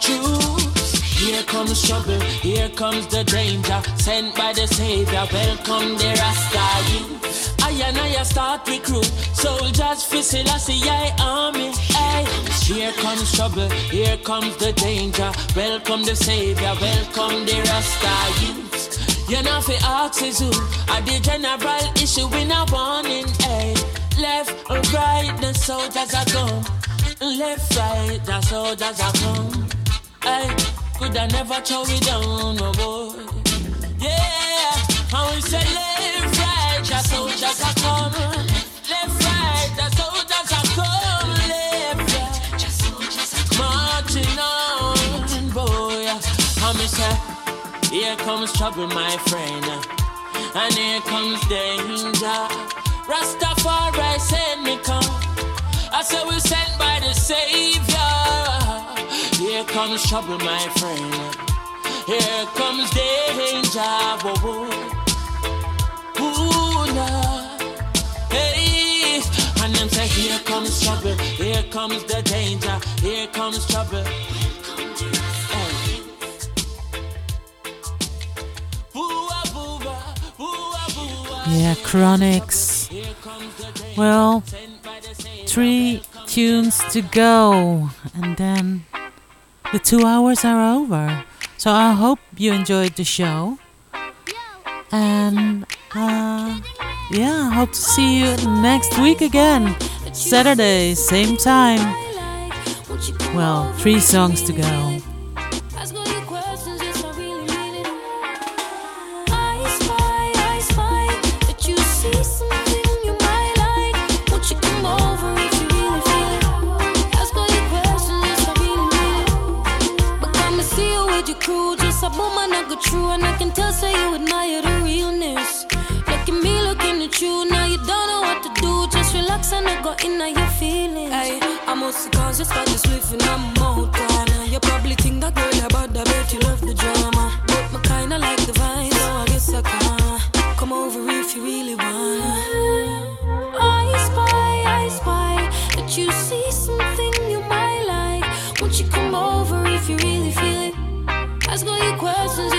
Choose. Here comes trouble, here comes the danger. Sent by the Savior, welcome the Rasta youth. I and I start recruit Soldiers for Selassie I army Aye. Here comes trouble, here comes the danger. Welcome the Savior, welcome the Rasta youth you know fi ask is who At the general issue in a warning hey. Left or right the soldiers are come Left right the soldiers are come hey. Eh, Could I never throw it down no boy. Yeah How we say left right the soldiers are come Left right the soldiers are come Left right the soldiers are come Marching on boy. How me say here comes trouble, my friend, and here comes danger. Rastafari send me come. I said we sent by the Savior. Here comes trouble, my friend. Here comes danger. Whoa. Ooh, Lord. Hey, and them say here comes trouble. Here comes the danger. Here comes trouble. Yeah, Chronixx. Well, three tunes to go, and then the two hours are over. So I hope you enjoyed the show. And uh, yeah, I hope to see you next week again. Saturday, same time. Well, three songs to go.
True, and I can tell, so you admire the realness. Look at me, looking at you. Now you don't know what to do. Just relax and I go in your feelings. Ay, I'm also conscious about this living. I'm out corner. You probably think that girl about that, bet you love the drama. But my kinda like the vibe, so I guess I can. Come over if you really wanna. I spy, I spy that you see something you might like. Won't you come over if you really feel it? Ask all your questions,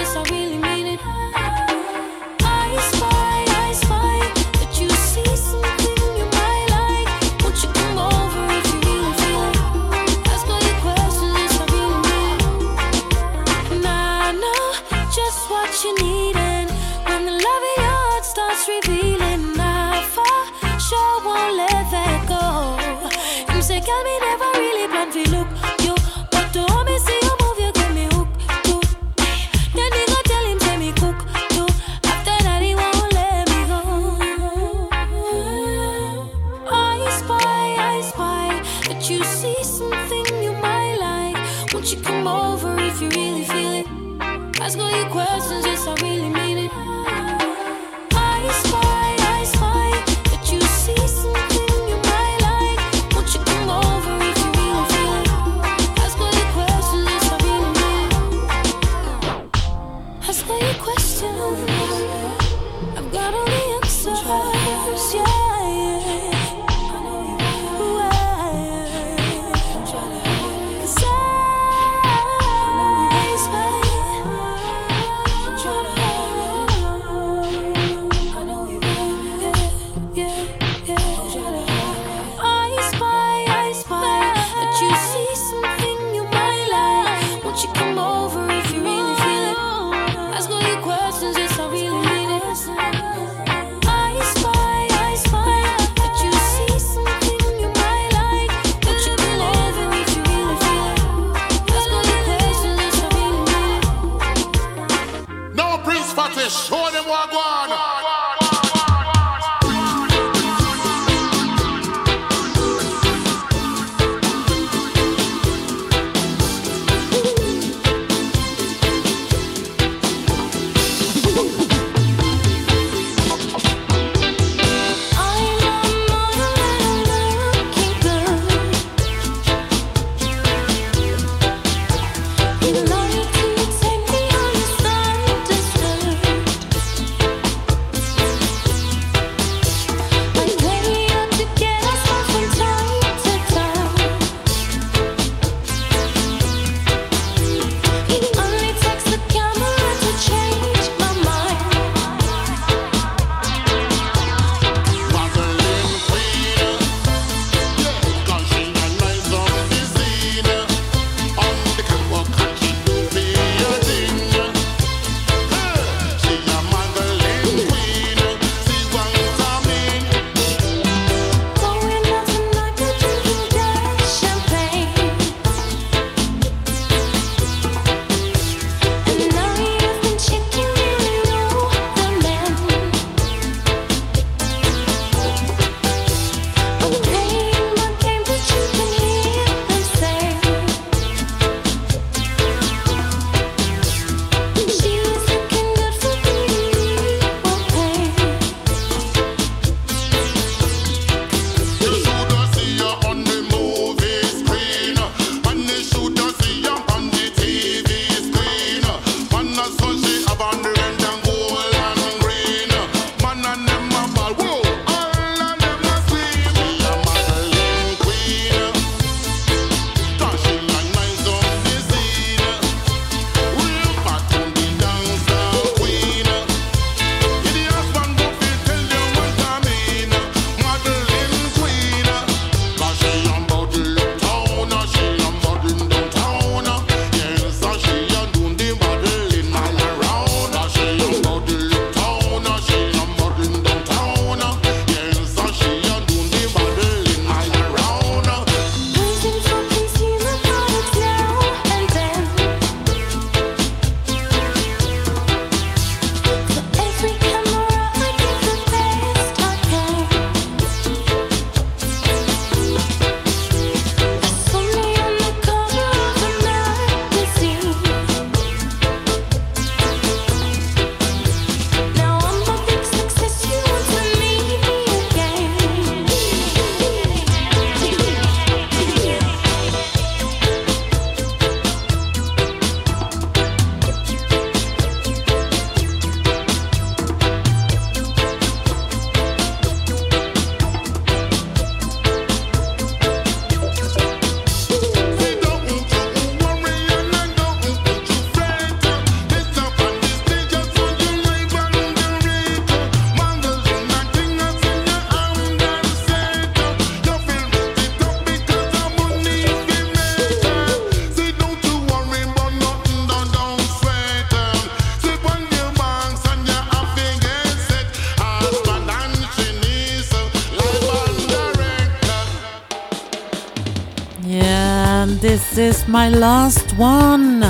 my last one.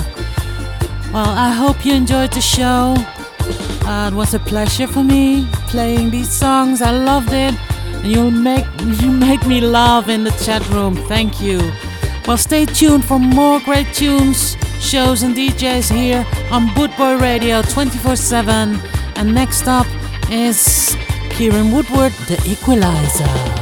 Well, I hope you enjoyed the show. Uh, it was a pleasure for me playing these songs. I loved it. And you'll make [LAUGHS] you make me laugh in the chat room. Thank you.
Well, stay tuned for more great tunes, shows, and DJs here on Bootboy Radio 24/7. And next up is Kieran Woodward, The Equalizer.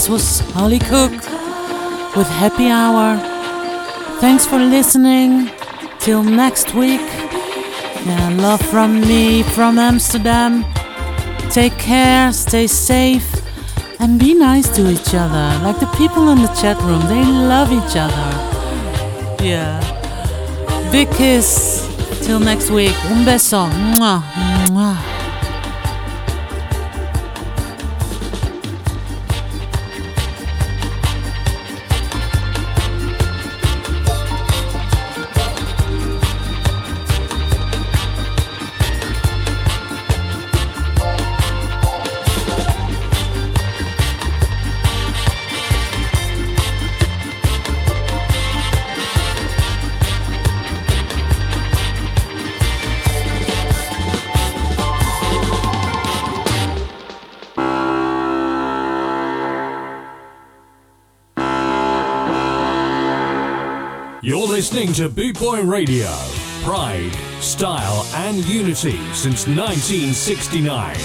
This was Hollie Cook with Happy Hour. Thanks for listening. Till next week. Yeah, love from me, from Amsterdam. Take care, stay safe, and be nice to each other. Like the people in the chat room, they love each other. Yeah. Big kiss. Till next week. Un beso. Mwah.
listening to Bootboy Radio. Pride, style, and unity since 1969.